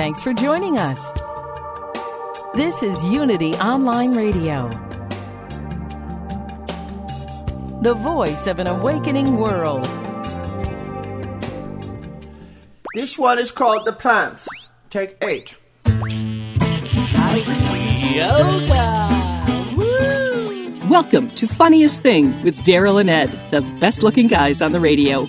Thanks for joining us. This is Unity Online Radio, the voice of an awakening world. This one is called The Plants. Take eight. Yoga! Welcome to Funniest Thing with Daryl and Ed, the best looking guys on the radio.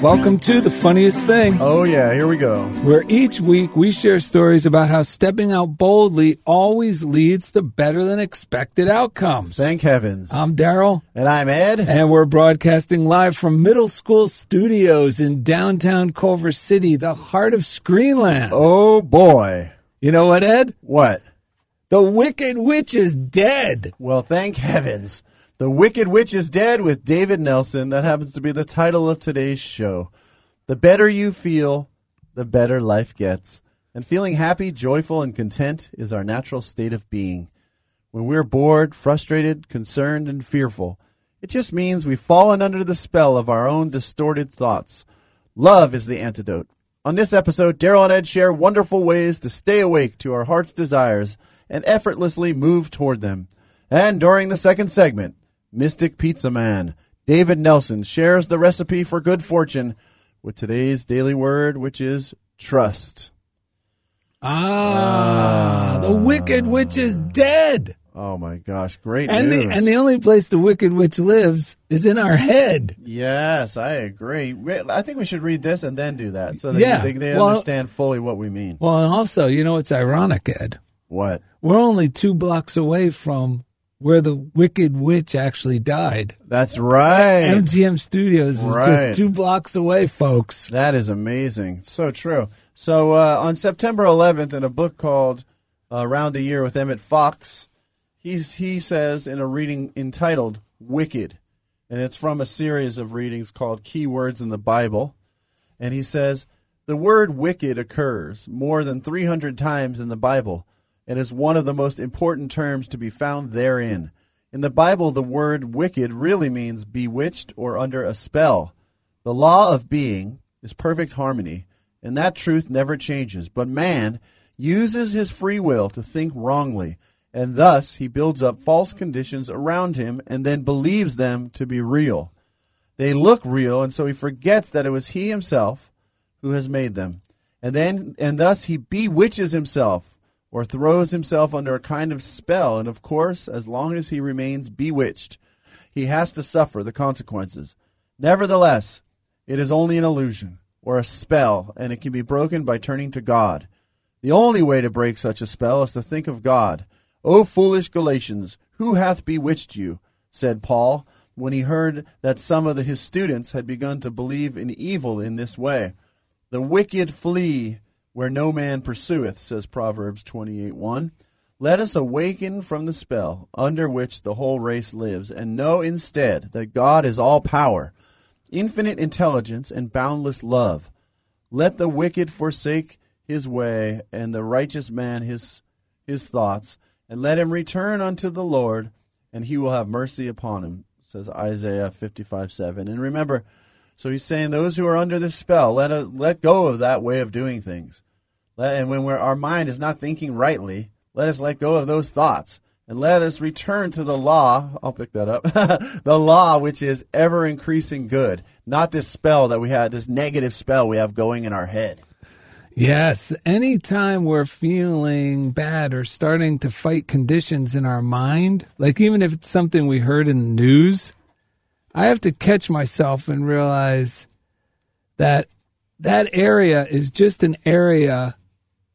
Welcome to The Funniest Thing, Oh, yeah, here we go. where each week we share stories about how stepping out boldly always leads to better than expected outcomes. Thank heavens. I'm Daryl, and I'm Ed. and we're broadcasting live from Middle School Studios in downtown Culver City, the heart of Screenland. oh, boy. You know what, Ed? What? The Wicked Witch is dead. Well, thank heavens. The Wicked Witch is Dead with David Nelson. That happens to be the title of today's show. The better you feel, the better life gets. And feeling happy, joyful, and content is our natural state of being. When we're bored, frustrated, concerned, and fearful, it just means we've fallen under the spell of our own distorted thoughts. Love is the antidote. On this episode, Daryl and Ed share wonderful ways to stay awake to our heart's desires and effortlessly move toward them. And during the second segment, Mystic Pizza Man, David Nelson shares the recipe for good fortune with today's daily word, which is trust. Ah, the Wicked Witch is dead. Oh my gosh, great And news. the, and the only place the Wicked Witch lives is in our head. yes, I agree. I think we should read this and then do that so that Yeah, they, they well- understand fully what we mean. Well, and also, you know, it's ironic, Ed. What? We're only two blocks away from where the Wicked Witch actually died. That's right. MGM Studios is Right. just two blocks away, folks. That is amazing. So true. So uh, on September 11th, in a book called uh, "Around the Year with Emmett Fox," he's he says in a reading entitled "Wicked," and it's from a series of readings called "Keywords in the Bible," and he says the word "wicked" occurs more than 300 times in the Bible, and is one of the most important terms to be found therein. In the Bible, the word "wicked" really means bewitched or under a spell. The law of being is perfect harmony, and that truth never changes. But man uses his free will to think wrongly, and thus he builds up false conditions around him and then believes them to be real. They look real, and so he forgets that it was he himself who has made them. And then and thus he bewitches himself or throws himself under a kind of spell, and of course, as long as he remains bewitched, he has to suffer the consequences. Nevertheless, it is only an illusion or a spell, and it can be broken by turning to God. The only way to break such a spell is to think of God. O foolish Galatians, who hath bewitched you? said Paul, when he heard that some of his students had begun to believe in evil in this way. The wicked flee where no man pursueth, says Proverbs 28 1. Let us awaken from the spell under which the whole race lives, and know instead that God is all power, infinite intelligence, and boundless love. Let the wicked forsake his way, and the righteous man his, his thoughts, and let him return unto the Lord, and he will have mercy upon him, says Isaiah 55 7. And remember, so he's saying those who are under this spell, let, a, let go of that way of doing things. And when our mind is not thinking rightly, let us let go of those thoughts and let us return to the law. I'll pick that up. the law, which is ever increasing good, not this spell that we had, this negative spell we have going in our head. Yes, anytime we're feeling bad or starting to fight conditions in our mind, like even if it's something we heard in the news, I have to catch myself and realize that that area is just an area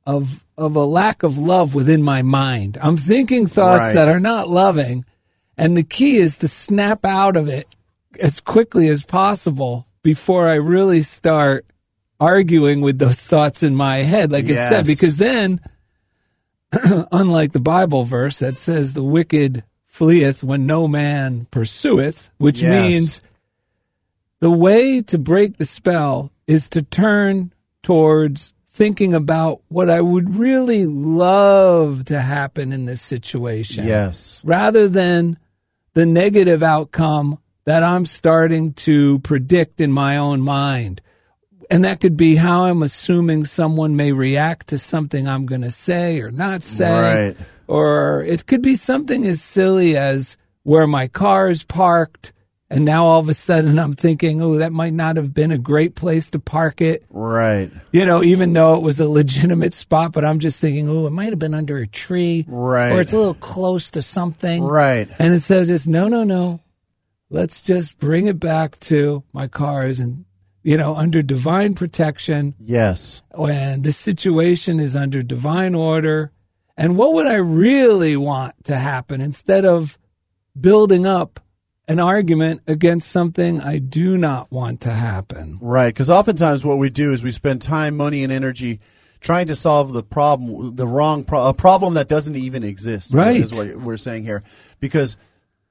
of of a lack of love within my mind. I'm thinking thoughts Right. that are not loving, and the key is to snap out of it as quickly as possible before I really start arguing with those thoughts in my head, like it said, because then, unlike the Bible verse that says the wicked fleeth when no man pursueth, which Yes. means the way to break the spell is to turn towards thinking about what I would really love to happen in this situation Yes. rather than the negative outcome that I'm starting to predict in my own mind. And that could be how I'm assuming someone may react to something I'm going to say or not say. Right. Or it could be something as silly as where my car is parked. And now all of a sudden I'm thinking, oh, that might not have been a great place to park it Right. you know, even though it was a legitimate spot, but I'm just thinking, oh, it might have been under a tree, Right. Or it's a little close to something, Right. And instead of just no, no, no, let's just bring it back to my cars and you know under divine protection Yes. when the situation is under divine order. And what would I really want to happen instead of building up an argument against something I do not want to happen? Right, because oftentimes what we do is we spend time, money, and energy trying to solve the problem, the wrong pro- a problem that doesn't even exist. Right. is what we're saying here. Because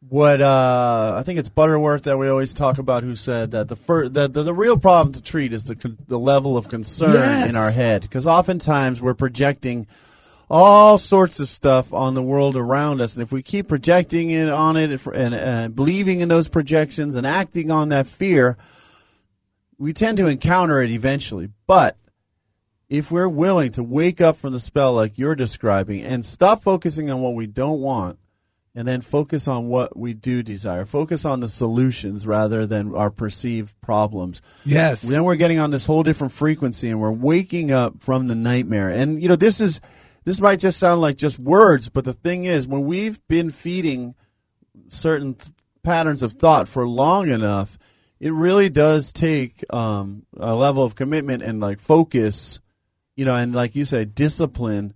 what uh, I think it's Butterworth that we always talk about, who said that the fir- the, the the real problem to treat is the con- the level of concern Yes. in our head. Because oftentimes we're projecting all sorts of stuff on the world around us, and if we keep projecting it on it and, and believing in those projections and acting on that fear, we tend to encounter it eventually. But if we're willing to wake up from the spell like you're describing and stop focusing on what we don't want and then focus on what we do desire, focus on the solutions rather than our perceived problems. Yes. Then we're getting on this whole different frequency and we're waking up from the nightmare. And you know, this is this might just sound like just words, but the thing is when we've been feeding certain th- patterns of thought for long enough, it really does take um, a level of commitment and like focus, you know, and like you said, discipline.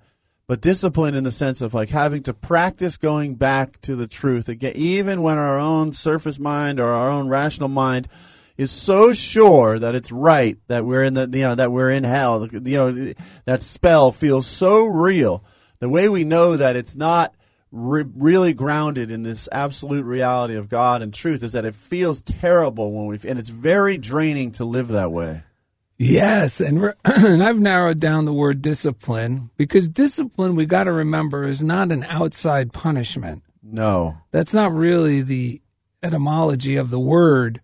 But discipline in the sense of like having to practice going back to the truth again, even when our own surface mind or our own rational mind is so sure that it's right that we're in the you know that we're in hell. You know that spell feels so real. The way we know that it's not re- really grounded in this absolute reality of God and truth is that it feels terrible when we and it's very draining to live that way. Yes, and and I've narrowed down the word discipline because discipline we got to remember is not an outside punishment. No. That's not really the etymology of the word.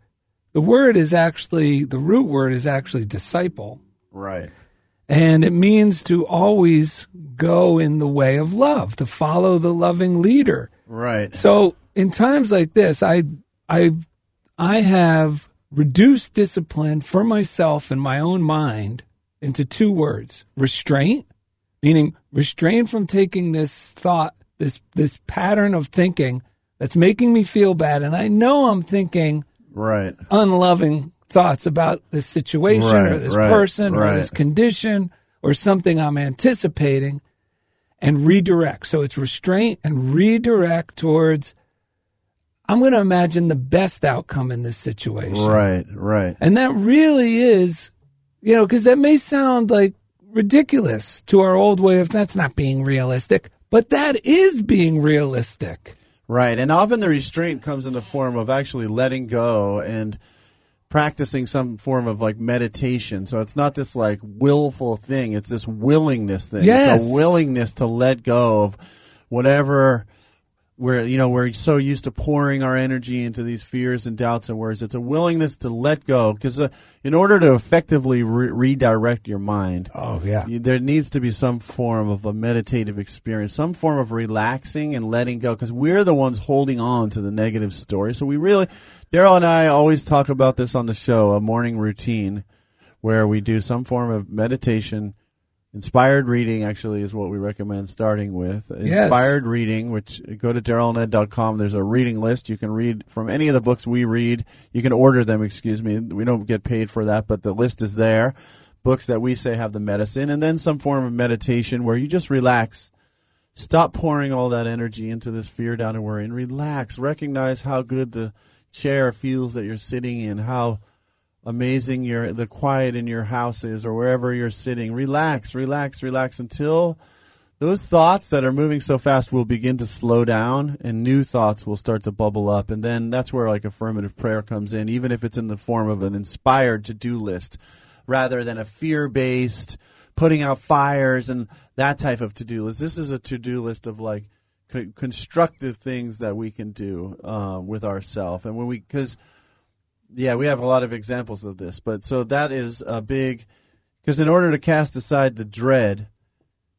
The word is actually the root word is actually disciple, Right. and it means to always go in the way of love, to follow the loving leader. Right. So in times like this, I I I have reduced discipline for myself in my own mind into two words: restraint, meaning restrain from taking this thought, this this pattern of thinking that's making me feel bad, and I know I'm thinking Right. unloving thoughts about this situation or this right, person or right. this condition or something I'm anticipating and redirect. So it's restraint and redirect towards I'm going to imagine the best outcome in this situation. Right. Right. And that really is, you know, because that may sound like ridiculous to our old way of that's not being realistic, but that is being realistic. Right. And often the restraint comes in the form of actually letting go and practicing some form of like meditation. So it's not this like willful thing, it's this willingness thing. Yes. It's a willingness to let go of whatever we're you know we're so used to pouring our energy into these fears and doubts and worries. It's a willingness to let go because uh, in order to effectively re- redirect your mind, Oh yeah. you, there needs to be some form of a meditative experience, some form of relaxing and letting go because we're the ones holding on to the negative story. So we really, Daryl and I always talk about this on the show, a morning routine where we do some form of meditation. Inspired reading actually is what we recommend starting with. Yes. Inspired reading, which go to darylned.com. There's a reading list. You can read from any of the books we read. You can order them, excuse me. We don't get paid for that, but the list is there. Books that we say have the medicine, and then some form of meditation where you just relax. Stop pouring all that energy into this fear, doubt, and worry, and relax. Recognize how good the chair feels that you're sitting in, how amazing your the quiet in your house is or wherever you're sitting. Relax, relax, relax until those thoughts that are moving so fast will begin to slow down and new thoughts will start to bubble up. And then that's where like affirmative prayer comes in even if it's in the form of an inspired to-do list rather than a fear-based putting out fires and that type of to-do list. This is a to-do list of like co- constructive things that we can do uh, with ourselves and when we because yeah, we have a lot of examples of this, but so that is a big because in order to cast aside the dread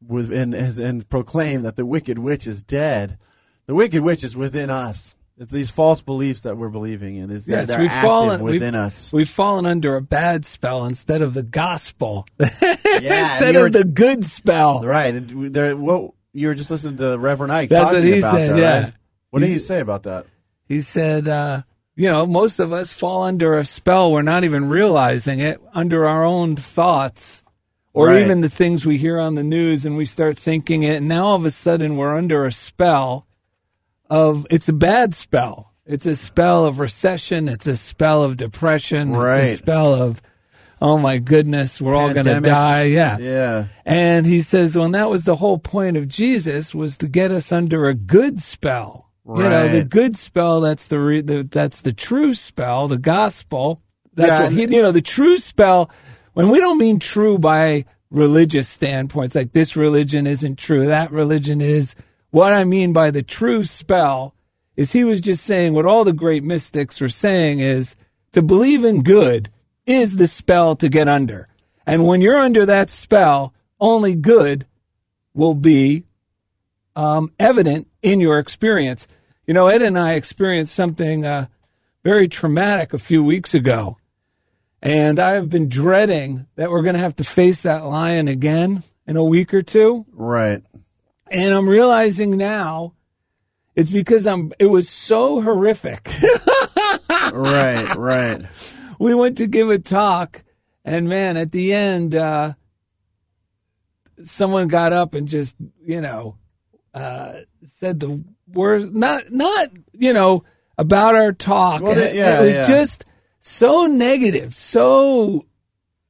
with and, and and proclaim that the wicked witch is dead, the wicked witch is within us. It's these false beliefs that we're believing in. Is Yes, they're active fallen within we've, us. We've fallen under a bad spell instead of the gospel. Yeah, instead of the good spell. right. There, what you were just listening to Reverend Ike That's talking what he about said, that, yeah. right? What did he He's- say about that? He said, uh, you know, most of us fall under a spell. We're not even realizing it under our own thoughts or Right. even the things we hear on the news and we start thinking it. And now all of a sudden we're under a spell of, it's a bad spell. It's a spell of recession. It's a spell of depression. It's Right. a spell of, oh my goodness, we're all going to die. Yeah. Yeah. And he says, well, and that was the whole point of Jesus was to get us under a good spell. You know, the good spell, that's the, re- the that's the true spell, the gospel. That's Yeah, what he, you know, the true spell, when we don't mean true by religious standpoints, like this religion isn't true, that religion is. What I mean by the true spell is he was just saying what all the great mystics are saying is to believe in good is the spell to get under. And when you're under that spell, only good will be um, evident in your experience. You know, Ed and I experienced something uh, very traumatic a few weeks ago. And I have been dreading that we're going to have to face that lion again in a week or two. Right. And I'm realizing now it's because I'm it was so horrific. right. Right. we went to give a talk and man at the end uh someone got up and just you know uh said the worst. not not you know about our talk Well, it, yeah, it was yeah. just so negative so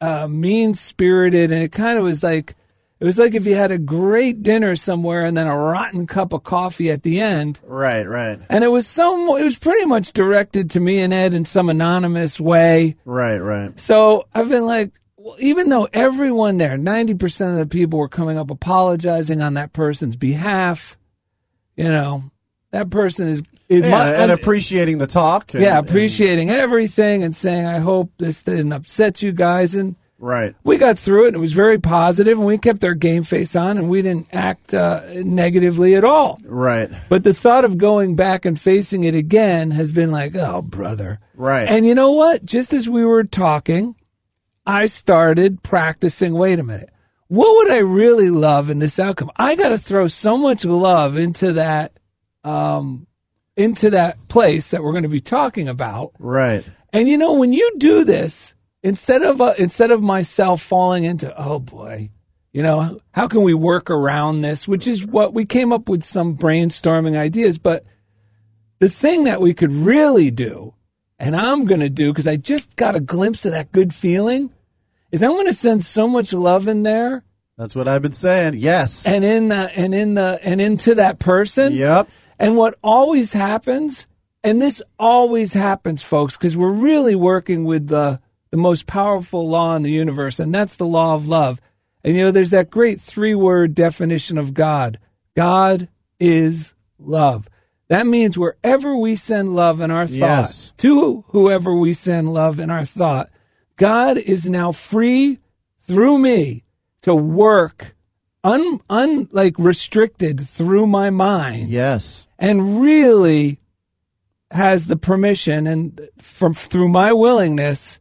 uh mean spirited and it kind of was like it was like if you had a great dinner somewhere and then a rotten cup of coffee at the end Right. Right. and it was so it was pretty much directed to me and Ed in some anonymous way Right. Right. so I've been like, well, even though everyone there, 90% of the people were coming up apologizing on that person's behalf, you know, that person is, it Yeah, might- and appreciating the talk. and- yeah, and- appreciating everything and saying, I hope this didn't upset you guys. And right. we got through it and it was very positive and we kept our game face on and we didn't act uh, negatively at all. Right. But the thought of going back and facing it again has been like, oh, brother. Right. And you know what? Just as we were talking, I started practicing. Wait a minute. What would I really love in this outcome? I got to throw so much love into that, um, into that place that we're going to be talking about. right. And you know, when you do this, instead of uh, instead of myself falling into, oh boy, you know, how can we work around this? Which is what we came up with some brainstorming ideas, but the thing that we could really do, and I'm going to do because I just got a glimpse of that good feeling, is I'm going to send so much love in there That's what I've been saying. Yes. and in the, and in the and into that person. Yep. And what always happens, and this always happens, folks, because we're really working with the, the most powerful law in the universe, and that's the law of love. And you know, there's that great three word definition of God God is love. That means wherever we send love in our thought, Yes. to whoever we send love in our thought, God is now free through me to work un, un like restricted through my mind Yes. and really has the permission and from through my willingness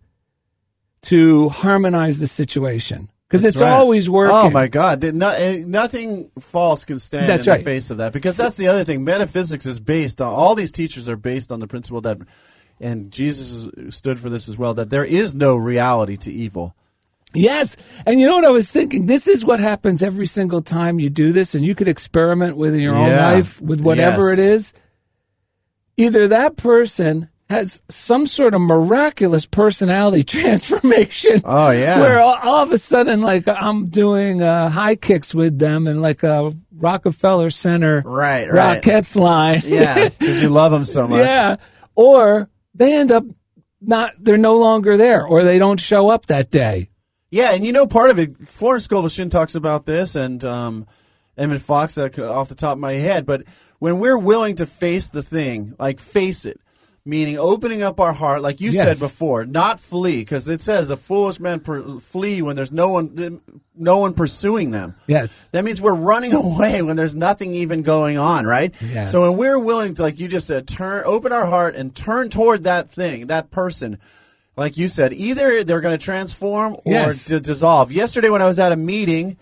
to harmonize the situation because it's right. always working. Oh my God! No- eh, nothing false can stand That's in right. the face of that because that's the other thing. Metaphysics is based on all these teachers are based on the principle that, and Jesus stood for this as well. That there is no reality to evil. Yes. And you know what I was thinking? This is what happens every single time you do this, and you could experiment with in your own life with whatever Yes. it is. Either that person has some sort of miraculous personality transformation. Oh, yeah. Where all, all of a sudden, like, I'm doing uh, high kicks with them and like a Rockefeller Center Right, right. Rockettes line. Yeah, because you love them so much. Yeah. Or they end up not, they're no longer there or they don't show up that day. Yeah, and you know part of it. Florence Scovel Shinn talks about this, and um, Emmett Fox uh, off the top of my head. But when we're willing to face the thing, like face it, meaning opening up our heart, like you Yes. said before, not flee, because it says a foolish man per- flee when there's no one, no one pursuing them. Yes. That means we're running away when there's nothing even going on, right? Yes. So when we're willing to, like you just said, turn, open our heart and turn toward that thing, that person, like you said, either they're going to transform or Yes. to dissolve. Yesterday when I was at a meeting,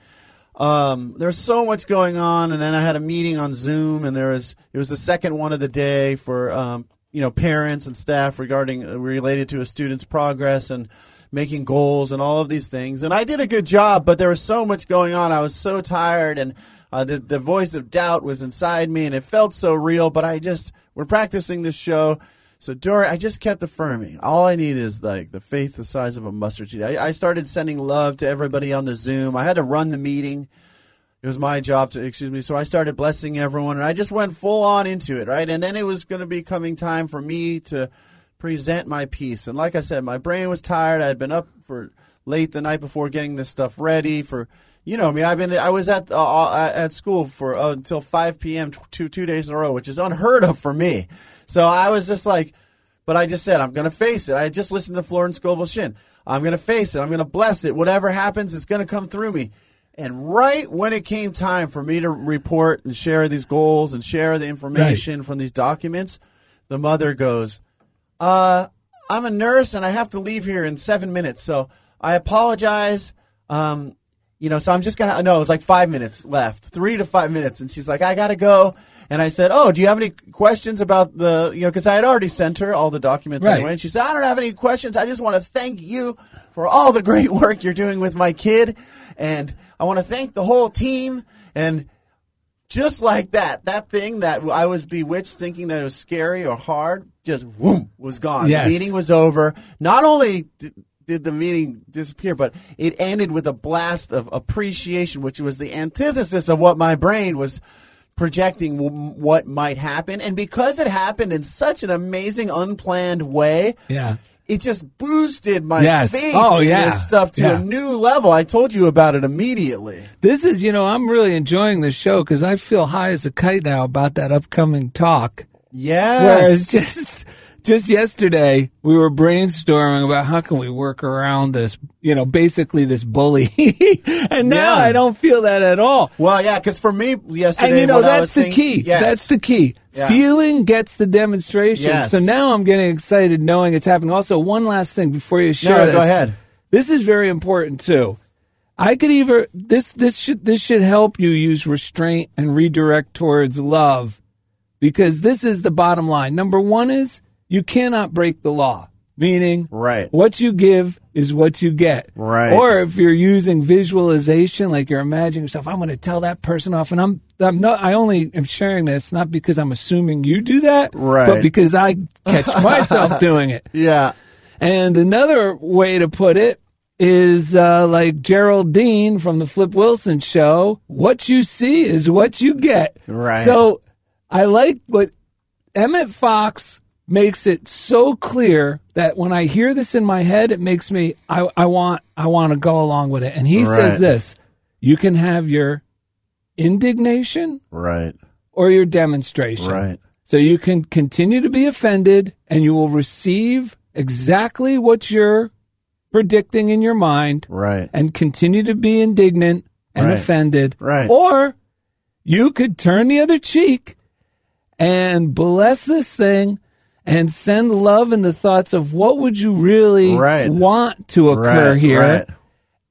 um, there was so much going on, and then I had a meeting on Zoom, and there was it was the second one of the day for um, you know parents and staff regarding uh, related to a student's progress and making goals and all of these things. And I did a good job, but there was so much going on. I was so tired, and uh, the the voice of doubt was inside me, and it felt so real. But I just we're practicing this show. So Dory, I just kept affirming. All I need is like the faith the size of a mustard seed. I, I started sending love to everybody on the Zoom. I had to run the meeting. It was my job to excuse me. So I started blessing everyone, and I just went full on into it, right? And then it was going to be coming time for me to present my piece. And like I said, my brain was tired. I had been up for late the night before getting this stuff ready for. You know me. I've been. I was at uh, uh, at school for uh, until 5 p.m. Two two days in a row, which is unheard of for me. So I was just like, but I just said I'm going to face it. I just listened to Florence Scovel Shinn. I'm going to face it. I'm going to bless it. Whatever happens, it's going to come through me. And right when it came time for me to report and share these goals and share the information from these documents, the mother goes, uh, I'm a nurse and I have to leave here in seven minutes. So I apologize. Um, you know, so I'm just gonna. No, it was like five minutes left, three to five minutes, and she's like, "I gotta go." And I said, "Oh, do you have any questions about the, you know, because I had already sent her all the documents Right. anyway." And she said, "I don't have any questions. I just want to thank you for all the great work you're doing with my kid, and I want to thank the whole team." And just like that, that thing that I was bewitched thinking that it was scary or hard, just whoom, was gone. Yes. The meeting was over. Not only did, did the meeting disappear, but it ended with a blast of appreciation, which was the antithesis of what my brain was projecting w- what might happen. And because it happened in such an amazing, unplanned way, Yeah. It just boosted my Yes. faith Oh, in yeah. this stuff to Yeah. a new level. I told you about it immediately. This is, you know, I'm really enjoying this show because I feel high as a kite now about that upcoming talk. Yes. Whereas just just yesterday we were brainstorming about how can we work around this, you know, basically this bully, and now Yeah. I don't feel that at all. Well, yeah, because for me yesterday, And you know that's the think- key. Yes. That's the key. Yeah. Feeling gets the demonstration. Yes. So now I'm getting excited knowing it's happening. Also, one last thing before you share No, this. go ahead. This is very important too. I could either this this should this should help you use restraint and redirect towards love because this is the bottom line. Number 1 is you cannot break the law. Meaning Right. what you give is what you get. Right. Or if you're using visualization like you're imagining yourself I'm going to tell that person off and I'm I'm not I only am sharing this not because I'm assuming you do that Right. but because I catch myself doing it. Yeah. And another way to put it is uh, like Geraldine from the Flip Wilson show. What you see is what you get. Right. So I like what Emmett Fox makes it so clear that when I hear this in my head, it makes me I, I want I want to go along with it. And he says this: you can have your indignation Right. or your demonstration. Right. So you can continue to be offended and you will receive exactly what you're predicting in your mind Right. and continue to be indignant and Right. offended. Right. Or you could turn the other cheek and bless this thing and send love and the thoughts of what would you really Right. want to occur Right, here right.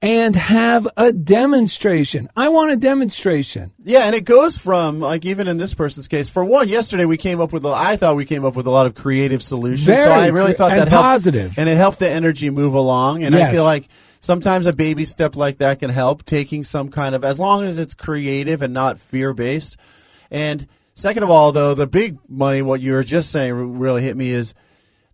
and have a demonstration. I want a demonstration. Yeah, and it goes from like even in this person's case. For one, yesterday we came up with. A, I thought we came up with a lot of creative solutions. so I really thought that helped, positive. and it helped the energy move along. And I feel like sometimes a baby step like that can help. Taking some kind of as long as it's creative and not fear based. And second of all, though, the big money, what you were just saying, really hit me is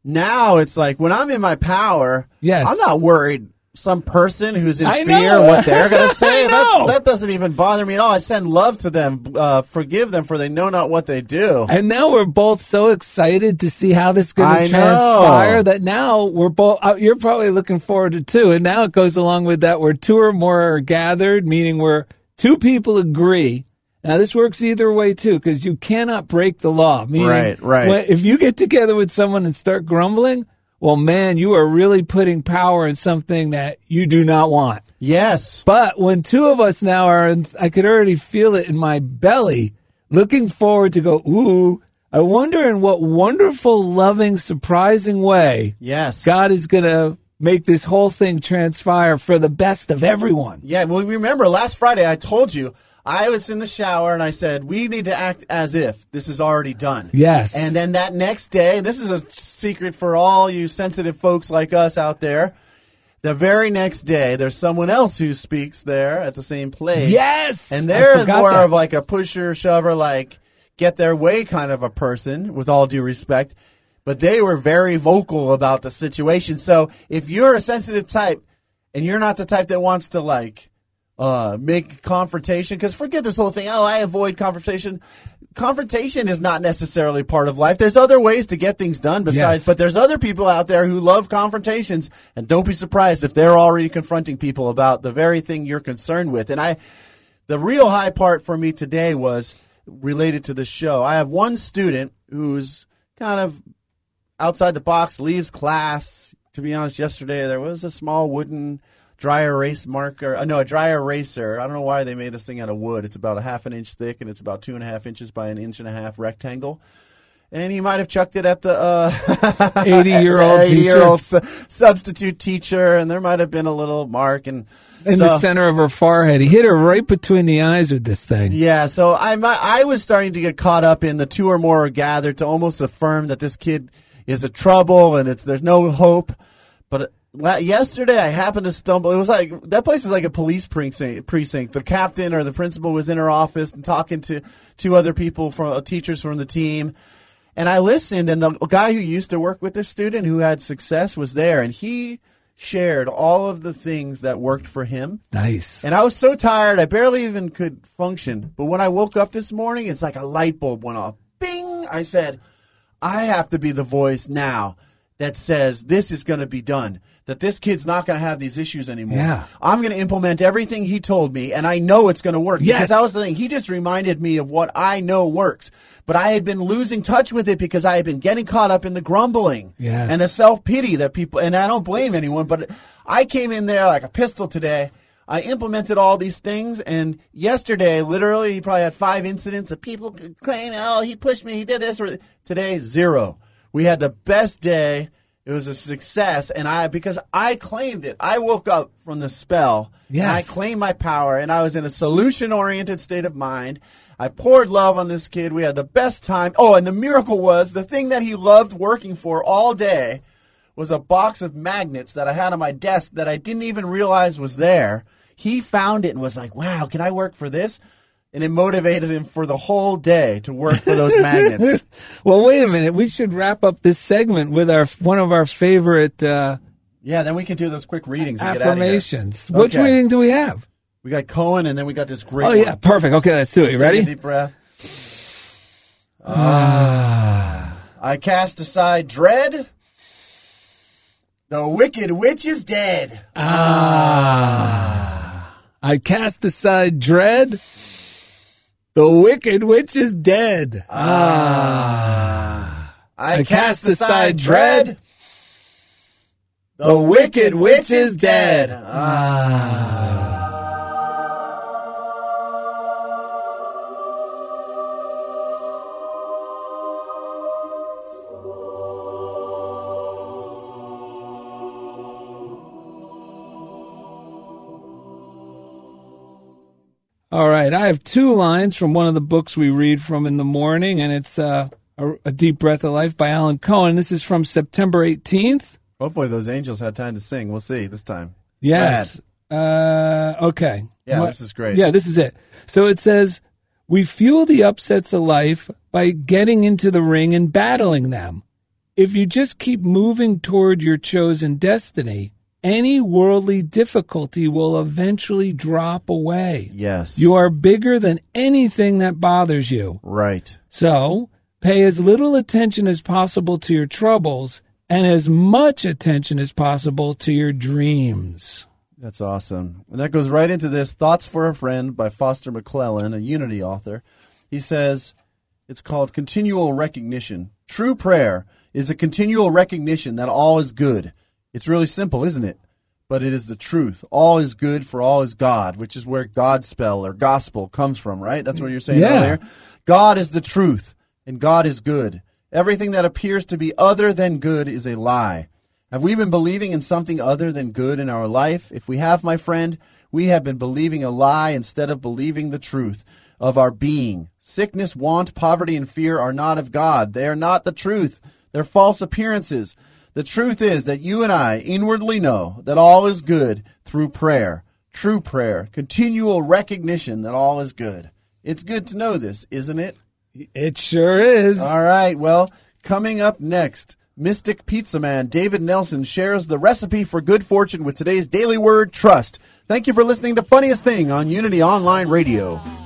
now it's like when I'm in my power. Yes. I'm not worried. Some person who's in I fear know. what they're going to say. that, that doesn't even bother me at all. I send love to them, uh, forgive them for they know not what they do. And now we're both so excited to see how this is going to know. transpire that now we're both, uh, you're probably looking forward to two. And now it goes along with that where two or more are gathered, meaning where two people agree. Now this works either way too, because you cannot break the law. Meaning, Right, right. when- if you get together with someone and start grumbling, well, man, you are really putting power in something that you do not want. Yes. But when two of us now are, in, I could already feel it in my belly, looking forward to go, ooh, I wonder in what wonderful, loving, surprising way Yes. God is going to make this whole thing transpire for the best of everyone. Yeah, well, remember last Friday I told you I was in the shower and I said we need to act as if this is already done. Yes. And then that next day, this is a secret for all you sensitive folks like us out there. The very next day, there's someone else who speaks there at the same place. Yes! And they're more that. of like a pusher, shover, like get their way kind of a person, with all due respect. But they were very vocal about the situation. So if you're a sensitive type and you're not the type that wants to like uh, make confrontation, because forget this whole thing. Oh, I avoid confrontation. Confrontation is not necessarily part of life. There's other ways to get things done besides, Yes. but there's other people out there who love confrontations, and don't be surprised if they're already confronting people about the very thing you're concerned with. And I, the real high part for me today was related to the show. I have one student who's kind of outside the box, leaves class. To be honest, yesterday there was a small wooden dry erase marker. Uh, no, a dry eraser. I don't know why they made this thing out of wood. It's about a half an inch thick and it's about two and a half inches by an inch and a half rectangle. And he might have chucked it at the uh, 80-year-old 80 year old su- substitute teacher, and there might have been a little mark. And In so- the center of her forehead. He hit her right between the eyes with this thing. yeah, so I I was starting to get caught up in the two or more are gathered to almost affirm that this kid is a trouble and it's there's no hope. But yesterday I happened to stumble. It was like that place is like a police precinct. Precinct. The captain or the principal was in her office and talking to two other people from uh, teachers from the team. And I listened, and the guy who used to work with this student who had success was there, and he shared all of the things that worked for him. Nice. And I was so tired, I barely even could function. But when I woke up this morning, it's like a light bulb went off. Bing! I said, I have to be the voice now that says this is going to be done. That this kid's not going to have these issues anymore. Yeah. I'm going to implement everything he told me, and I know it's going to work. Yes. Because that was the thing. He just reminded me of what I know works. But I had been losing touch with it because I had been getting caught up in the grumbling Yes. and the self pity that people, and I don't blame anyone, but I came in there like a pistol today. I implemented all these things, and yesterday, literally, he probably had five incidents of people claiming, "Oh, he pushed me, he did this." Today, zero. We had the best day. It was a success, and I because I claimed it. I woke up from the spell, and I claimed my power, and I was in a solution-oriented state of mind. I poured love on this kid. We had the best time. Oh, and the miracle was the thing that he loved working for all day was a box of magnets that I had on my desk that I didn't even realize was there. He found it and was like, "Wow, can I work for this?" And it motivated him for the whole day to work for those magnets. Well, wait a minute. We should wrap up this segment with our one of our favorite uh, Yeah, then we can do those quick readings and get out of here. affirmations. Which Okay. reading do we have? We got Cohen, and then we got this great. Oh one. yeah, perfect. Okay, let's do it. You Take a ready? deep breath. Ah. I cast aside dread. The wicked witch is dead. Ah. I cast aside dread. The Wicked Witch is dead. Ah. I, cast aside dread. The Wicked Witch is dead. Ah. All right, I have two lines from one of the books we read from in the morning, and it's uh, a, a Deep Breath of Life by Alan Cohen. This is from September 18th. Hopefully, those angels had time to sing. We'll see this time. Yes. Uh, okay. Yeah, What- this is great. Yeah, this is it. So it says, We fuel the upsets of life by getting into the ring and battling them. If you just keep moving toward your chosen destiny, any worldly difficulty will eventually drop away. Yes. You are bigger than anything that bothers you. right. So pay as little attention as possible to your troubles and as much attention as possible to your dreams. That's awesome. And that goes right into this Thoughts for a Friend by Foster McClellan, a Unity author. He says it's called continual recognition. True prayer is a continual recognition that all is good. It's really simple, isn't it? But it is the truth. All is good for all is God, which is where God spell or gospel comes from, right? That's what you're saying Yeah. earlier. God is the truth, and God is good. Everything that appears to be other than good is a lie. Have we been believing in something other than good in our life? If we have, my friend, we have been believing a lie instead of believing the truth of our being. Sickness, want, poverty, and fear are not of God. They are not the truth. They're false appearances. The truth is that you and I inwardly know that all is good through prayer, true prayer, continual recognition that all is good. It's good to know this, isn't it? It sure is. All right. Well, coming up next, Mystic Pizza Man David Nelson shares the recipe for good fortune with today's daily word trust. Thank you for listening to Funniest Thing on Unity Online Radio.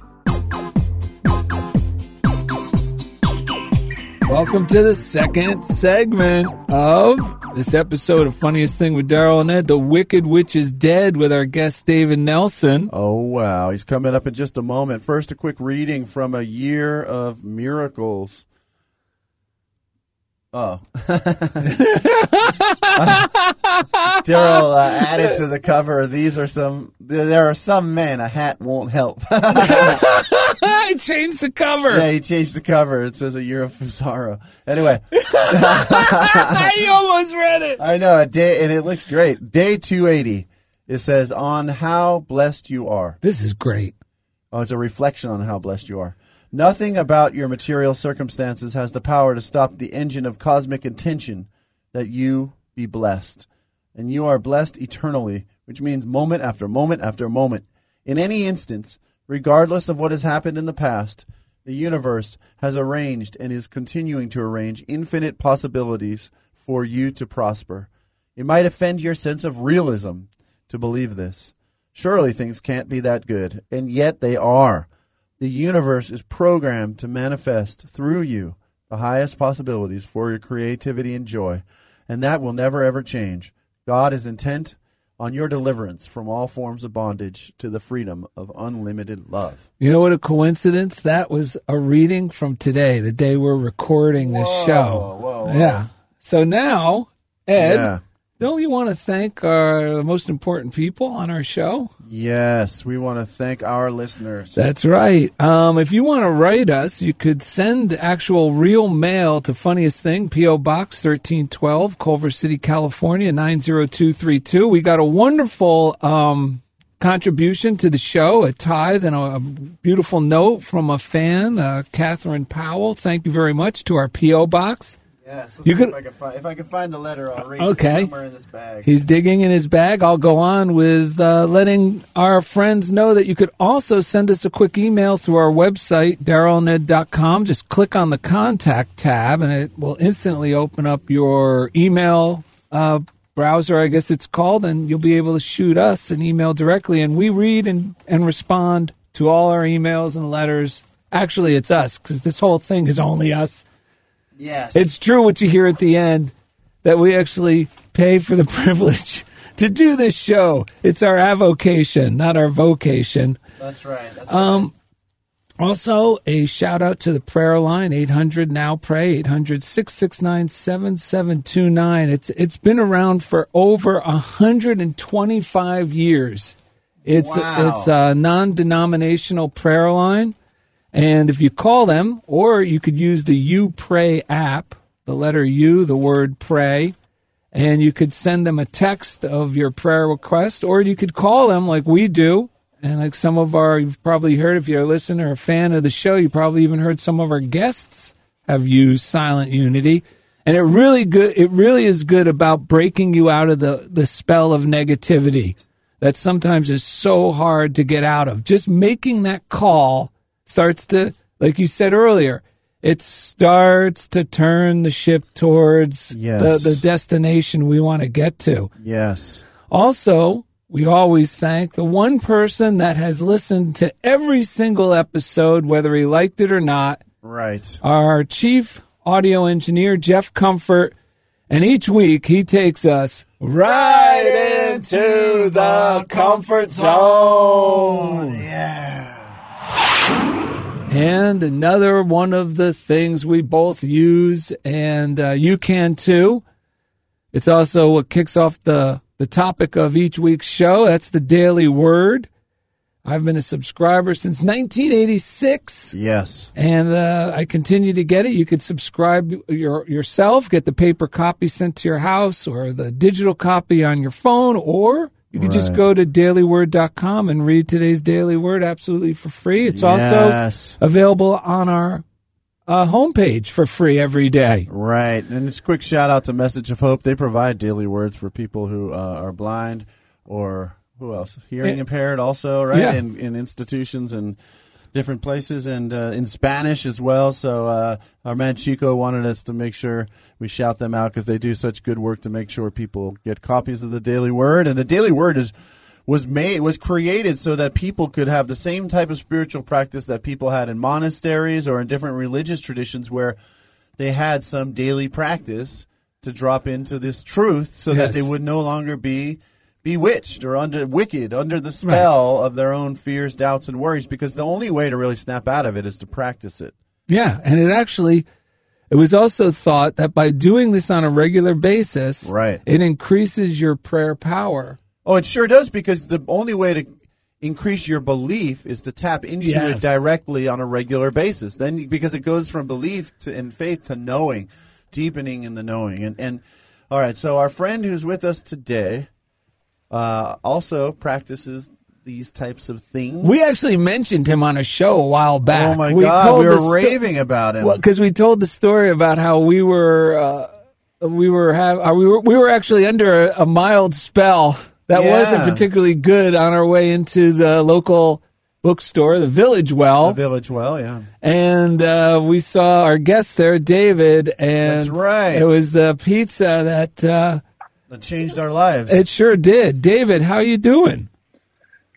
Welcome to the second segment of this episode of Funniest Thing with Daryl and Ed. The Wicked Witch is dead with our guest David Nelson. Oh, wow. He's coming up in just a moment. First, a quick reading from A Year of Miracles. Oh. Daryl uh, added to the cover. These are some. There are some men a hat won't help. I changed the cover. yeah, he changed the cover. It says a year of sorrow. Anyway, I almost read it. I know day, and it looks great. Day two eighty. It says on how blessed you are. This is great. Oh, it's a reflection on how blessed you are. Nothing about your material circumstances has the power to stop the engine of cosmic intention that you be blessed. And you are blessed eternally, which means moment after moment after moment. In any instance, regardless of what has happened in the past, the universe has arranged and is continuing to arrange infinite possibilities for you to prosper. It might offend your sense of realism to believe this. Surely things can't be that good, and yet they are. The universe is programmed to manifest through you the highest possibilities for your creativity and joy, and that will never ever change. God is intent on your deliverance from all forms of bondage to the freedom of unlimited love. You know what a coincidence? That was a reading from today, the day we're recording this show. whoa, whoa. Yeah. So now, Ed, Yeah. don't you want to thank our most important people on our show? Yes, we want to thank our listeners. That's right. Um, if you want to write us, you could send actual real mail to Funniest Thing, P.O. Box 1312, Culver City, California, 90232. We got a wonderful um, contribution to the show, a tithe, and a, a beautiful note from a fan, uh, Catherine Powell. Thank you very much to our P.O. Box. Yeah, You could- if, I can find, if I can find the letter, I'll read Okay. it somewhere in this bag. He's digging in his bag. I'll go on with uh, letting our friends know that you could also send us a quick email through our website, darylned.com. Just click on the contact tab and it will instantly open up your email uh, browser, I guess it's called, and you'll be able to shoot us an email directly. And we read and, and respond to all our emails and letters. Actually, it's us because this whole thing is only us. Yes. It's true what you hear at the end that we actually pay for the privilege to do this show. It's our avocation, not our vocation. That's right. That's Um, also, a shout out to the prayer line 800 now pray 800 669 7729. It's it's been around for over 125 years. It's Wow. it's a non-denominational prayer line and if you call them or you could use the You Pray app, the letter U, the word pray, and you could send them a text of your prayer request, or you could call them like we do. And like some of our, you've probably heard if you're a listener or a fan of the show, you probably even heard some of our guests have used Silent Unity. And it really good, it really is good about breaking you out of the, the spell of negativity that sometimes is so hard to get out of. Just making that call starts to, like you said earlier, it starts to turn the ship towards Yes. the, the destination we want to get to. yes. Also, we always thank the one person that has listened to every single episode, whether he liked it or not, Right. our chief audio engineer, Jeff Comfort. And each week he takes us right into the comfort zone. And another one of the things we both use, and uh, you can too. It's also what kicks off the, the topic of each week's show. That's the Daily Word. I've been a subscriber since 1986 Yes. and uh, I continue to get it. You could subscribe your, yourself, get the paper copy sent to your house, or the digital copy on your phone, or you could just go to dailyword.com and read today's Daily Word absolutely for free. It's Yes. also available on our uh, homepage for free every day. Right. And it's a quick shout out to Message of Hope. They provide daily words for people who uh, are blind or who else? Hearing Yeah. impaired also, right? Yeah. In, in institutions and different places and uh, in Spanish as well. So uh, our man Chico wanted us to make sure we shout them out because they do such good work to make sure people get copies of the Daily Word. And the Daily Word is was made was created so that people could have the same type of spiritual practice that people had in monasteries or in different religious traditions where they had some daily practice to drop into this truth so that they would no longer be bewitched or under wicked under the spell of their own fears, doubts, and worries. Because the only way to really snap out of it is to practice it. Yeah, and it actually it was also thought that by doing this on a regular basis, Right. it increases your prayer power. Oh, it sure does. Because the only way to increase your belief is to tap into Yes. it directly on a regular basis. Then, because it goes from belief to in faith to knowing, deepening in the knowing. And and all right, so our friend who's with us today uh, also practices these types of things. We actually mentioned him on a show a while back. Oh my we God, told we were sto- raving about him. Well, because we told the story about how we were uh, we were have uh, we were we were actually under a, a mild spell that Yeah. wasn't particularly good on our way into the local bookstore, the Village Well, the village well, yeah. and uh, we saw our guest there, David, and That's right. It was the pizza that That changed our lives. it sure did. David, how are you doing?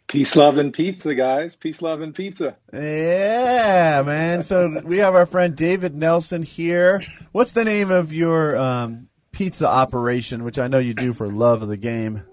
Peace, love, and pizza, guys. Peace, love, and pizza. yeah, man. So we have our friend David Nelson here. What's the name of your um, pizza operation, which I know you do for love of the game?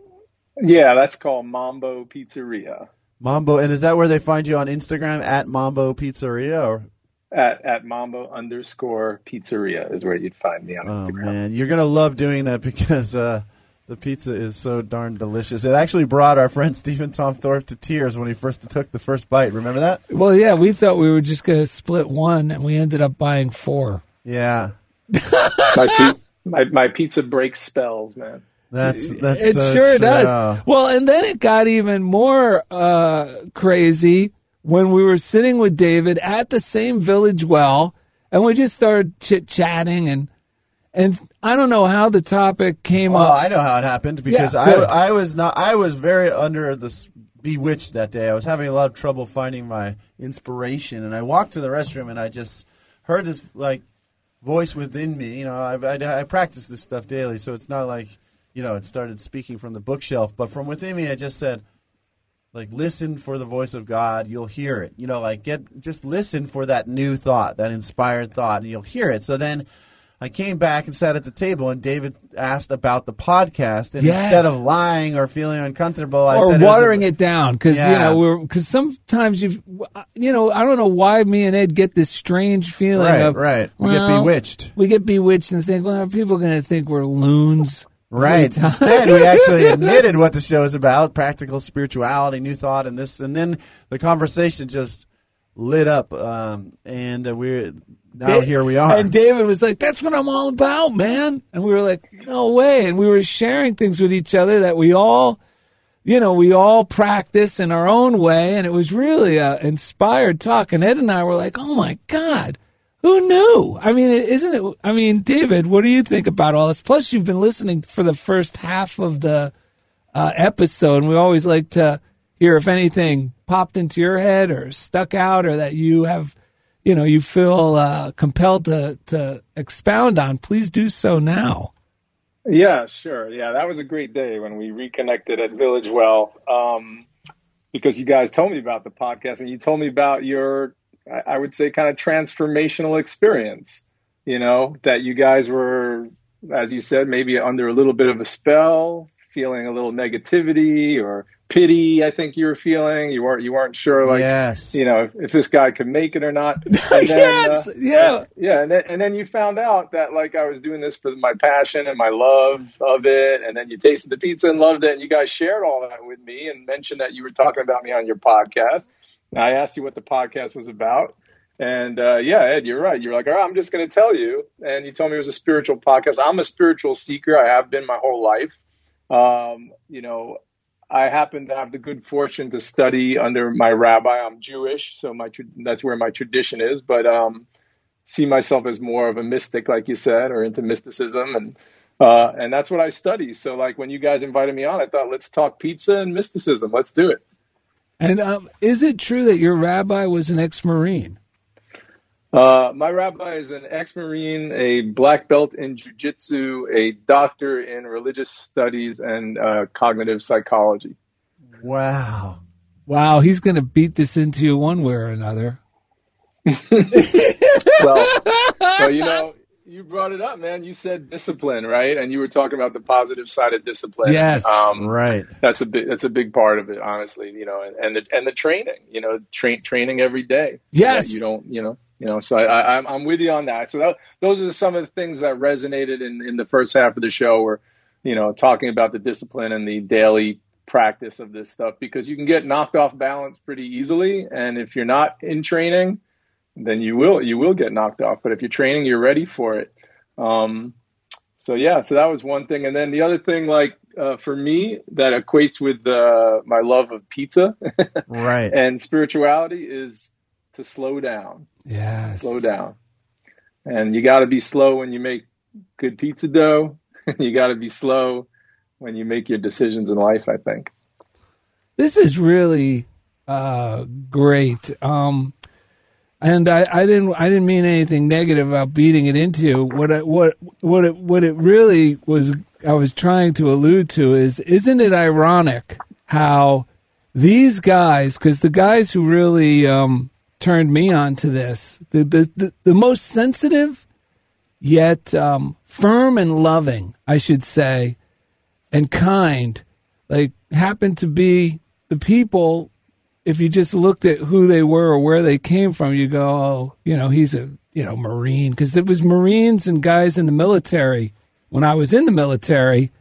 Yeah, that's called Mambo Pizzeria Mambo, and is that where they find you on Instagram at Mambo Pizzeria? Or at, at Mambo underscore Pizzeria is where you'd find me on oh Instagram. man, you're gonna love doing that because uh, The pizza is so darn delicious. It actually brought our friend Stephen Tom Thorpe to tears when he first took the first bite. Remember that? Well, yeah, we thought we were just going to split one, and we ended up buying four. Yeah. My, pi- my my pizza breaks spells, man. That's that's it so sure true. does. Well, and then it got even more uh, crazy when we were sitting with David at the same village well, and we just started chit chatting, and and I don't know how the topic came Oh, up. I know how it happened because Yeah, I. I was not I was very under the bewitched that day. I was having a lot of trouble finding my inspiration, and I walked to the restroom and I just heard this like voice within me. You know, I, I, I practice this stuff daily, so it's not like you know it started speaking from the bookshelf, but from within me, I just said. Like listen for the voice of God, you'll hear it. You know, like get just listen for that new thought, that inspired thought, and you'll hear it. So then I came back and sat at the table, and David asked about the podcast, and Yes. instead of lying or feeling uncomfortable, I or watering it. it down because you know we're because sometimes you you know I don't know why me and Ed get this strange feeling Right, of right. We get bewitched. We get bewitched and think, well, people are going to think we're loons. Right. Instead, we actually admitted what the show is about: practical spirituality, new thought, and this. And then the conversation just lit up, um, and uh, we're now Da- here we are. And David was like, "That's what I'm all about, man." And we were like, "No way!" And we were sharing things with each other that we all, you know, we all practice in our own way, and it was really uh, inspired talk. And Ed and I were like, "Oh my god." Who knew? I mean, isn't it? I mean, David, what do you think about all this? Plus, you've been listening for the first half of the uh, episode, and we always like to hear if anything popped into your head or stuck out, or that you have, you know, you feel uh, compelled to to expound on. Please do so now. Yeah, sure. Yeah, that was a great day when we reconnected at Village Well. Um, because you guys told me about the podcast and you told me about your, I would say, kind of transformational experience. You know, that you guys were, as you said, maybe under a little bit of a spell, feeling a little negativity or pity. I think you were feeling. You weren't. You weren't sure, like, yes. you know, if, if this guy could make it or not. And then, yes, uh, yeah. yeah, and then, and then you found out that like I was doing this for my passion and my love of it, and then you tasted the pizza and loved it, and you guys shared all that with me and mentioned that you were talking about me on your podcast. I asked you what the podcast was about, and uh, yeah, Ed, you're right. You're like, all right, I'm just going to tell you, and you told me it was a spiritual podcast. I'm a spiritual seeker. I have been my whole life. Um, you know, I happen to have the good fortune to study under my rabbi. I'm Jewish, so my that's where my tradition is. But um, see myself as more of a mystic, like you said, or into mysticism, and uh, and that's what I study. So like when you guys invited me on, I thought let's talk pizza and mysticism. Let's do it. And um, is it true that your rabbi was an ex-marine? Uh, my rabbi is an ex-marine, a black belt in jujitsu, a doctor in religious studies and uh, cognitive psychology. wow. Wow, he's going to beat this into you one way or another. Well, well, you know, you brought it up, man. You said discipline, right? And you were talking about the positive side of discipline. Yes. Um, Right. that's a big that's a big part of it honestly you know and and the, and the training you know train training every day Yes. you don't you know you know so I, I I'm- i'm with you on that so that, those are some of the things that resonated in in the first half of the show where you know talking about the discipline and the daily practice of this stuff because you can get knocked off balance pretty easily and if you're not in training then you will you will get knocked off but if you're training you're ready for it um so yeah, so that was one thing, and then the other thing, like uh, for me, that equates with uh, my love of pizza Right. and spirituality is to slow down, Yeah, slow down, and you got to be slow when you make good pizza dough. you got to be slow when you make your decisions in life. I think. This is really uh, great. Um, and I, I didn't I didn't mean anything negative about beating it into you. What I, what what it, what it really was I was trying to allude to is isn't it ironic how these guys because the guys who really um, turned me on to this the the, the, the most sensitive yet um, firm and loving I should say and kind like happen to be the people if you just looked at who they were or where they came from you go oh you know he's a you know marine because it was marines and guys in the military when i was in the military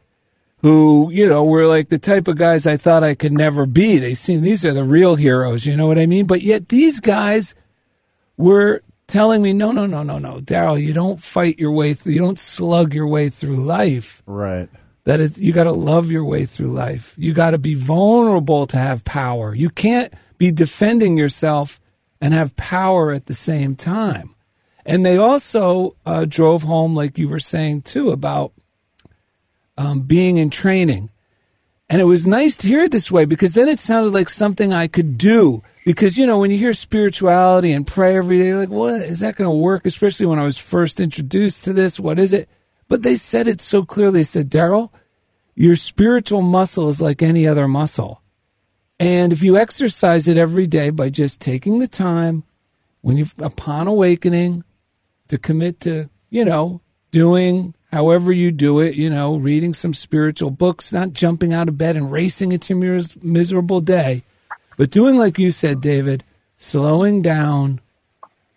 who, you know, were like the type of guys I thought I could never be. They seem these are the real heroes, you know what I mean? But yet these guys were telling me, no, no, no, no, no, Daryl, you don't fight your way through, you don't slug your way through life. Right. That is, you got to love your way through life. You got to be vulnerable to have power. You can't be defending yourself and have power at the same time. And they also uh, drove home, like you were saying too, about um, being in training. And it was nice to hear it this way because then it sounded like something I could do. Because, you know, when you hear spirituality and pray every day, you're like, what is that going to work? Especially when I was first introduced to this. What is it? But they said it so clearly. They said, Daryl, your spiritual muscle is like any other muscle. And if you exercise it every day by just taking the time when you upon awakening to commit to, you know, doing however you do it, you know, reading some spiritual books, not jumping out of bed and racing into your miserable day, but doing like you said, David, slowing down,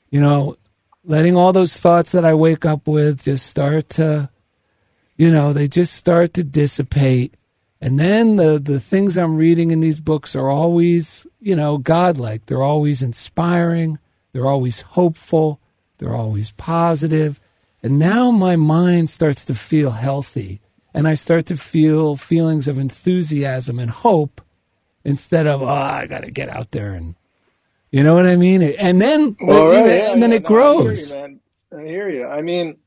you know, letting all those thoughts that I wake up with just start to, you know, they just start to dissipate. And then the, the things I'm reading in these books are always, you know, godlike. They're always inspiring. They're always hopeful. They're always positive. And now my mind starts to feel healthy. And I start to feel feelings of enthusiasm and hope instead of, oh, I got to get out there and you know what I mean? And then, and, right, then- yeah, and then yeah, it no, I hear grows. you, man. I hear you. I mean,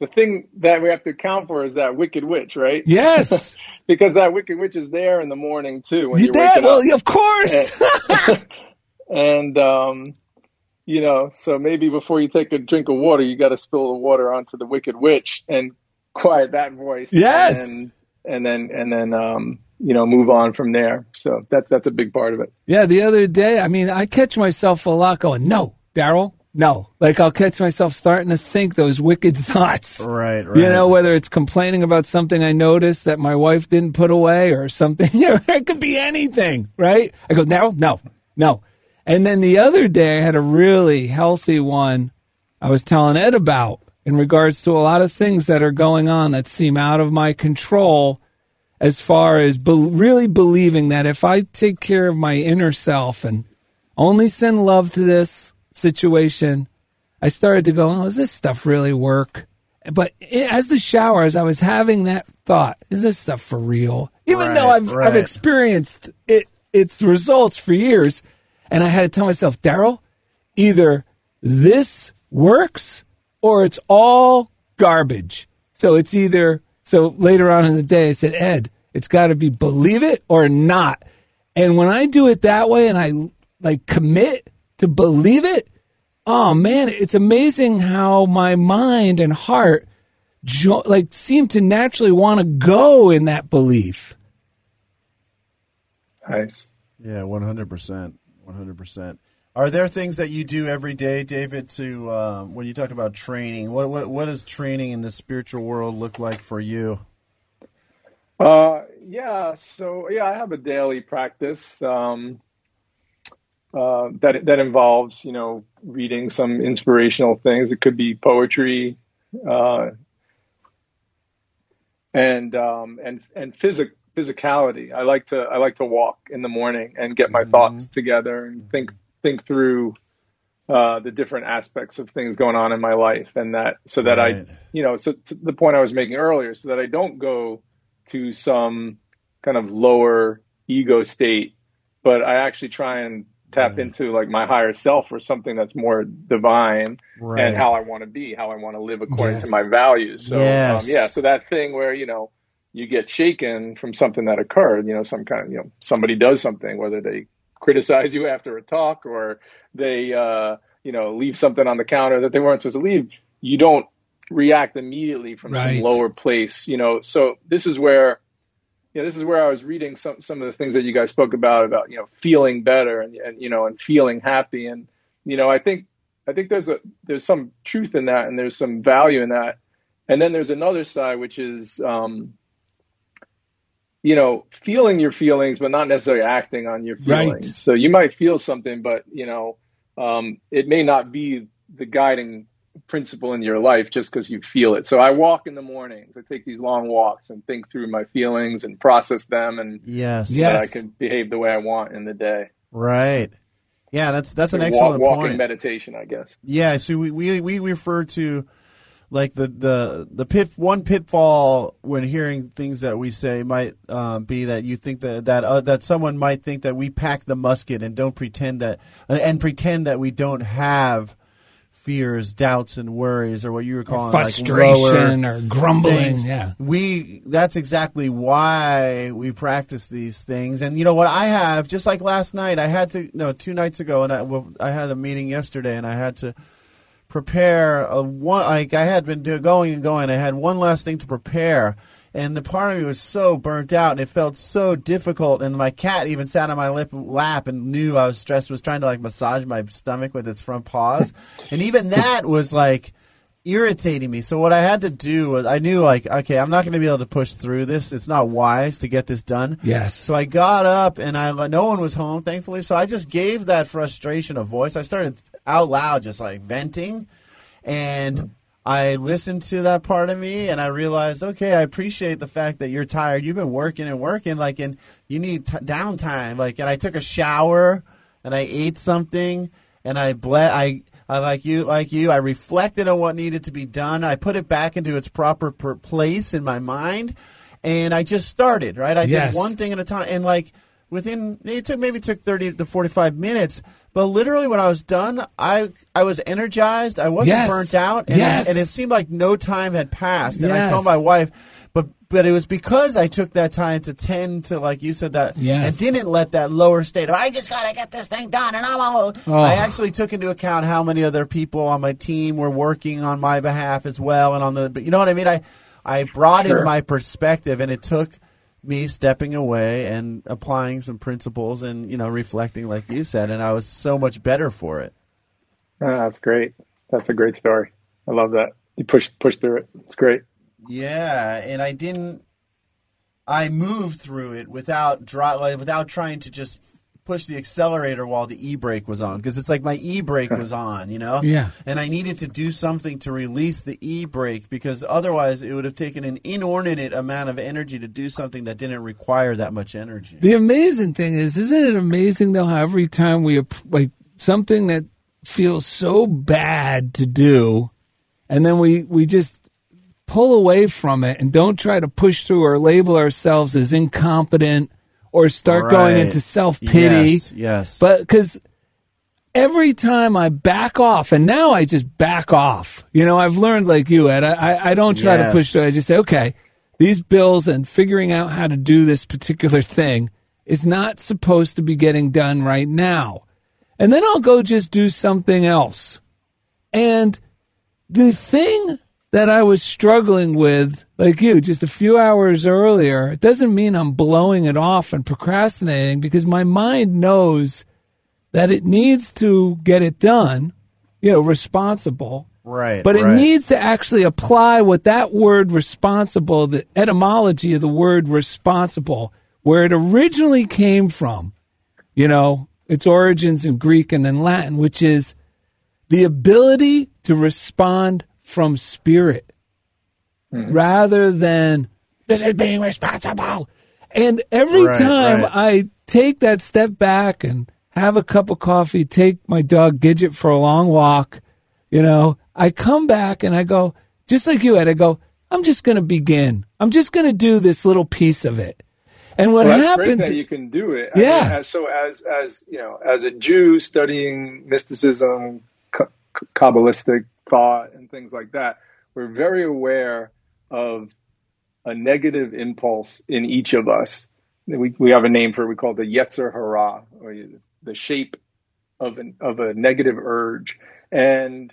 the thing that we have to account for is that wicked witch, right? Yes. because that wicked witch is there in the morning too when you you're did? Well, up. of course. and um, you know, so maybe before you take a drink of water, you got to spill the water onto the wicked witch and quiet that voice. Yes. And then, and then, and then, um, you know, move on from there. So that's that's a big part of it. yeah, the other day, I mean, I catch myself a lot going, no, Daryl, no. Like I'll catch myself starting to think those wicked thoughts. Right, right. You know, whether it's complaining about something I noticed that my wife didn't put away or something, you know, it could be anything, right? I go, no, no, no. And then the other day, I had a really healthy one I was telling Ed about in regards to a lot of things that are going on that seem out of my control as far as be- really believing that if I take care of my inner self and only send love to this situation, I started to go, oh, does this stuff really work? But i- as the shower, as I was having that thought, is this stuff for real? Even though I've, I've experienced it, its results for years, and I had to tell myself, Daryl, either this works or it's all garbage. So it's either, so later on in the day, I said, Ed, it's got to be believe it or not. And when I do it that way and I like commit to believe it, oh man, it's amazing how my mind and heart jo- like seem to naturally want to go in that belief. Nice. Yeah, one hundred percent, one hundred percent. Are there things that you do every day, David? To um, when you talk about training, what what what does training in the spiritual world look like for you? Uh, yeah. So yeah, I have a daily practice um, uh, that that involves you know reading some inspirational things. It could be poetry, uh, and um, and and physic physicality. I like to I like to walk in the morning and get my thoughts together and think think through uh, the different aspects of things going on in my life, and that so that Right. I you know so to the point I was making earlier, so that I don't go to some kind of lower ego state, but I actually try and tap into like my higher self or something that's more divine Right. and how I want to be, how I want to live according Yes. to my values. So Yes. um, yeah, so that thing where you know you get shaken from something that occurred, you know, some kind of you know somebody does something, whether they criticize you after a talk or they uh, you know leave something on the counter that they weren't supposed to leave, you don't react immediately from Right. some lower place, you know. So this is where you know, this is where I was reading some some of the things that you guys spoke about about you know feeling better and, and you know and feeling happy. And you know I think I think there's a there's some truth in that and there's some value in that. And then there's another side which is um, you know feeling your feelings but not necessarily acting on your Right. feelings. So you might feel something but you know um, it may not be the guiding principle in your life just because you feel it. So I walk in the mornings. I take these long walks and think through my feelings and process them, and Yes. so Yes. I can behave the way I want in the day. Right. Yeah, that's that's an excellent walk, walking point. meditation, I guess. Yeah, so we, we we refer to like the the the pit one pitfall when hearing things that we say might um, be that you think that that uh, that someone might think that we pack the musket and don't pretend that and pretend that we don't have fears, doubts, and worries, or what you were calling Frustration like or grumbling. things. Yeah. We that's exactly why we practice these things. And you know what I have just like last night I had to no, 2 nights ago and I well, I had a meeting yesterday and I had to prepare a one like I had been do, going and going. I had one last thing to prepare. And the part of me was so burnt out, and it felt so difficult. And my cat even sat on my lip, lap and knew I was stressed. Was trying to like massage my stomach with its front paws, and even that was like irritating me. So what I had to do was I knew like okay, I'm not going to be able to push through this. It's not wise to get this done. Yes. So I got up and I no one was home, thankfully. So I just gave that frustration a voice. I started out loud, just like venting, and I listened to that part of me, and I realized, okay, I appreciate the fact that you're tired. You've been working and working, like, and you need t- downtime. Like, and I took a shower, and I ate something, and I ble- I. I like you, like you. I reflected on what needed to be done. I put it back into its proper per- place in my mind, and I just started. Right, I Yes. did one thing at a time, and like within it took maybe it took 30 to 45 minutes but literally when i was done i i was energized i wasn't Yes. burnt out and, Yes. and it seemed like no time had passed and i told my wife but but it was because i took that time to tend to like you said that Yes. and didn't let that lower state of i just gotta get this thing done and i'm all Oh. i actually took into account how many other people on my team were working on my behalf as well and on the but you know what i mean i i brought in Sure. my perspective and it took me stepping away and applying some principles and you know reflecting like you said and i was so much better for it Ah, that's great. That's a great story. I love that. You push push through it. It's great. yeah and i didn't i moved through it without like, without trying to just push the accelerator while the e-brake was on because it's like my e-brake was on you know? Yeah. and i needed to do something to release the e-brake because otherwise it would have taken an inordinate amount of energy to do something that didn't require that much energy. The amazing thing is, isn't it amazing though how every time we like something that feels so bad to do, and then we we just pull away from it and don't try to push through or label ourselves as incompetent or start going into self pity. yes, yes. But because every time I back off, and now I just back off. You know, I've learned like you, Ed. I, I- I don't try to push through. I just say, okay, these bills and figuring out how to do this particular thing is not supposed to be getting done right now. And then I'll go just do something else. And the thing that I was struggling with, like you, just a few hours earlier, it doesn't mean I'm blowing it off and procrastinating because my mind knows that it needs to get it done, you know, responsible. right But it right. needs to actually apply what that word responsible, the etymology of the word responsible, where it originally came from, you know, its origins in Greek and then Latin, which is the ability to respond from spirit hmm. rather than this is being responsible. And every Right, time right. I take that step back and have a cup of coffee, take my dog Gidget for a long walk, you know, I come back and I go, just like you had, I go, I'm just going to begin. I'm just going to do this little piece of it. And what Well, happens, you can do it. Yeah. mean, as, so as as you know, as a Jew studying mysticism, Ka- Kabbalistic thought, and things like that, we're very aware of a negative impulse in each of us. We we have a name for it. We call it the Yetzer Hara, or the shape of an of a negative urge, and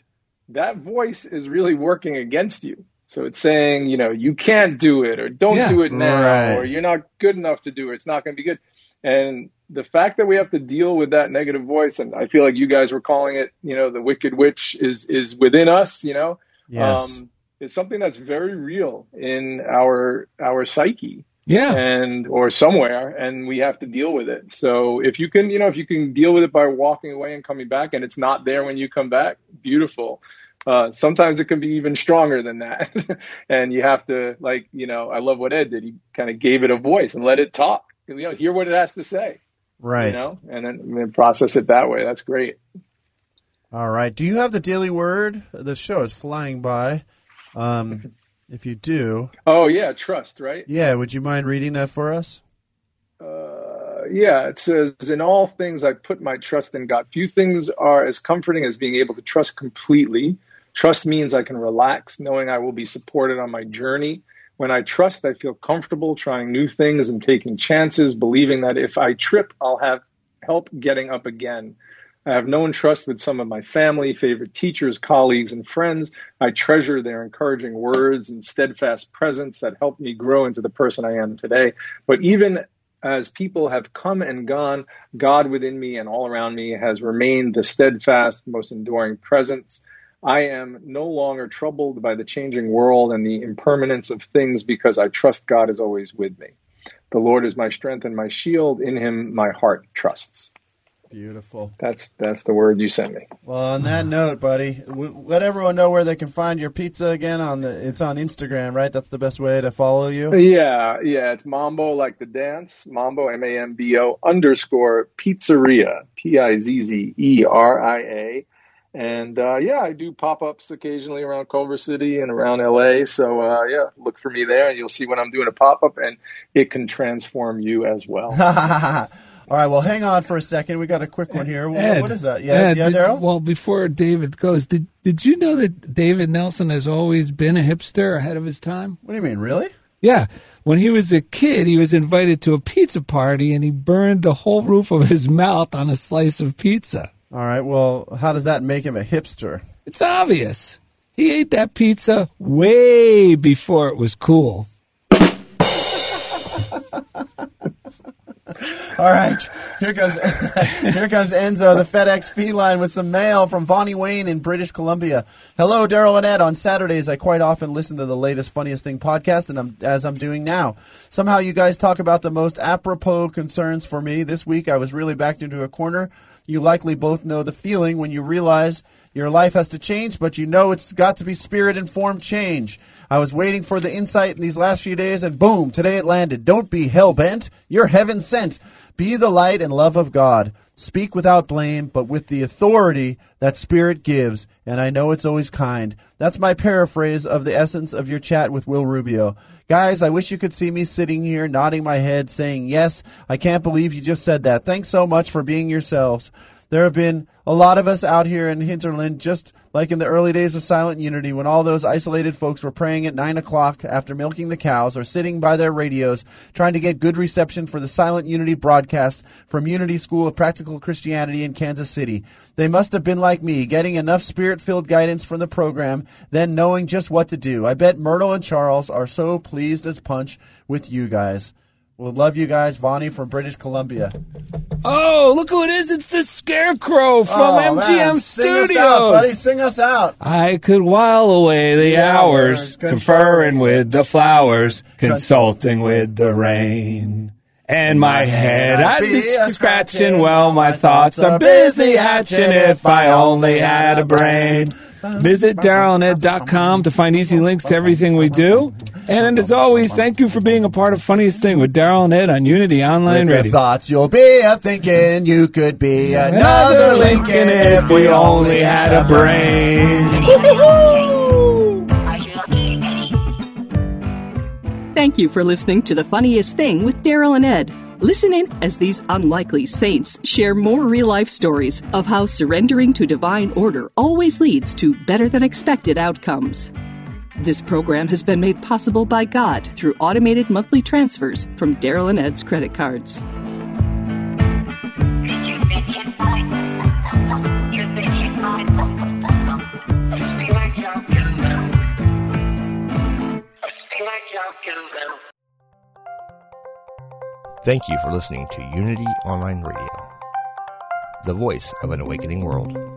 that voice is really working against you. So it's saying, you know, you can't do it or don't Yeah, do it now right. or you're not good enough to do it. It's not going to be good. And the fact that we have to deal with that negative voice, and I feel like you guys were calling it, you know, the wicked witch is is within us, you know, Yes. um, is something that's very real in our our psyche yeah, and or somewhere and we have to deal with it so if you can you know if you can deal with it by walking away and coming back and it's not there when you come back beautiful uh, sometimes it can be even stronger than that. and you have to, like, you know, I love what Ed did. He kind of gave it a voice and let it talk. You know, hear what it has to say. Right. You know, and then, and then process it that way. That's great. All right. Do you have the daily word? The show is flying by. Um, if you do, Oh yeah, trust, right? yeah, would you mind reading that for us? Uh, yeah, it says, In all things I put my trust in God. Few things are as comforting as being able to trust completely. Trust means I can relax, knowing I will be supported on my journey. When I trust, I feel comfortable trying new things and taking chances, believing that if I trip, I'll have help getting up again. I have known trust with some of my family, favorite teachers, colleagues, and friends. I treasure their encouraging words and steadfast presence that helped me grow into the person I am today. But even as people have come and gone, God within me and all around me has remained the steadfast, most enduring presence. I am no longer troubled by the changing world and the impermanence of things because I trust God is always with me. The Lord is my strength and my shield. In him my heart trusts. Beautiful. That's that's the word you sent me. Well, on that note, buddy, w- let everyone know where they can find your pizza again. On the, it's on Instagram, right? That's the best way to follow you. Yeah, yeah, it's Mambo like the dance. Mambo M A M B O underscore pizzeria P I Z Z E R I A. And uh, yeah, I do pop ups occasionally around Culver City and around LA. So uh, yeah, look for me there, and you'll see when I'm doing a pop up, and it can transform you as well. All right. Well, hang on for a second. We got a quick one here. Ed, what is that? Yeah, Ed, yeah, Daryl. Well, before David goes, did did you know that David Nelson has always been a hipster ahead of his time? What do you mean, really? Yeah. When he was a kid, he was invited to a pizza party and he burned the whole roof of his mouth on a slice of pizza. All right. Well, how does that make him a hipster? It's obvious. He ate that pizza way before it was cool. All right, here comes here comes Enzo, the FedEx feline, with some mail from Vonnie Wayne in British Columbia. Hello, Daryl and Ed. On Saturdays, I quite often listen to the latest funniest thing podcast, and I'm, as I'm doing now. Somehow, you guys talk about the most apropos concerns for me. This week, I was really backed into a corner. You likely both know the feeling when you realize your life has to change, but you know it's got to be spirit informed change. I was waiting for the insight in these last few days, and boom, today it landed. Don't be hell bent. You're heaven sent. Be the light and love of God. Speak without blame, but with the authority that Spirit gives, and I know it's always kind. That's my paraphrase of the essence of your chat with Will Rubio. Guys, I wish you could see me sitting here nodding my head saying, Yes, I can't believe you just said that. Thanks so much for being yourselves. There have been a lot of us out here in Hinterland, just like in the early days of Silent Unity, when all those isolated folks were praying at 9 o'clock after milking the cows or sitting by their radios, trying to get good reception for the Silent Unity broadcast from Unity School of Practical Christianity in Kansas City. They must have been like me, getting enough spirit filled guidance from the program, then knowing just what to do. I bet Myrtle and Charles are so pleased as punch with you guys. We'll love you guys, Vonnie from British Columbia. Oh, look who it is. It's the Scarecrow from Oh, MGM man, Studios. Sing us out, buddy. Sing us out. I could while away the, The hours, hours, conferring with the flowers, consulting with the rain. And my head, I'd be scratching. Well, my thoughts are busy hatching. If I only had a brain. Visit DarylandEd.com to find easy links to everything we do. And as always, thank you for being a part of Funniest Thing with Daryl and Ed on Unity Online With the Radio. thoughts you'll be a thinking you could be another Lincoln if we only had a brain. Thank you for listening to The Funniest Thing with Daryl and Ed. Listen in as these unlikely saints share more real life stories of how surrendering to divine order always leads to better than expected outcomes. This program has been made possible by God through automated monthly transfers from Daryl and Ed's credit cards. Thank you for listening to Unity Online Radio, the voice of an awakening world.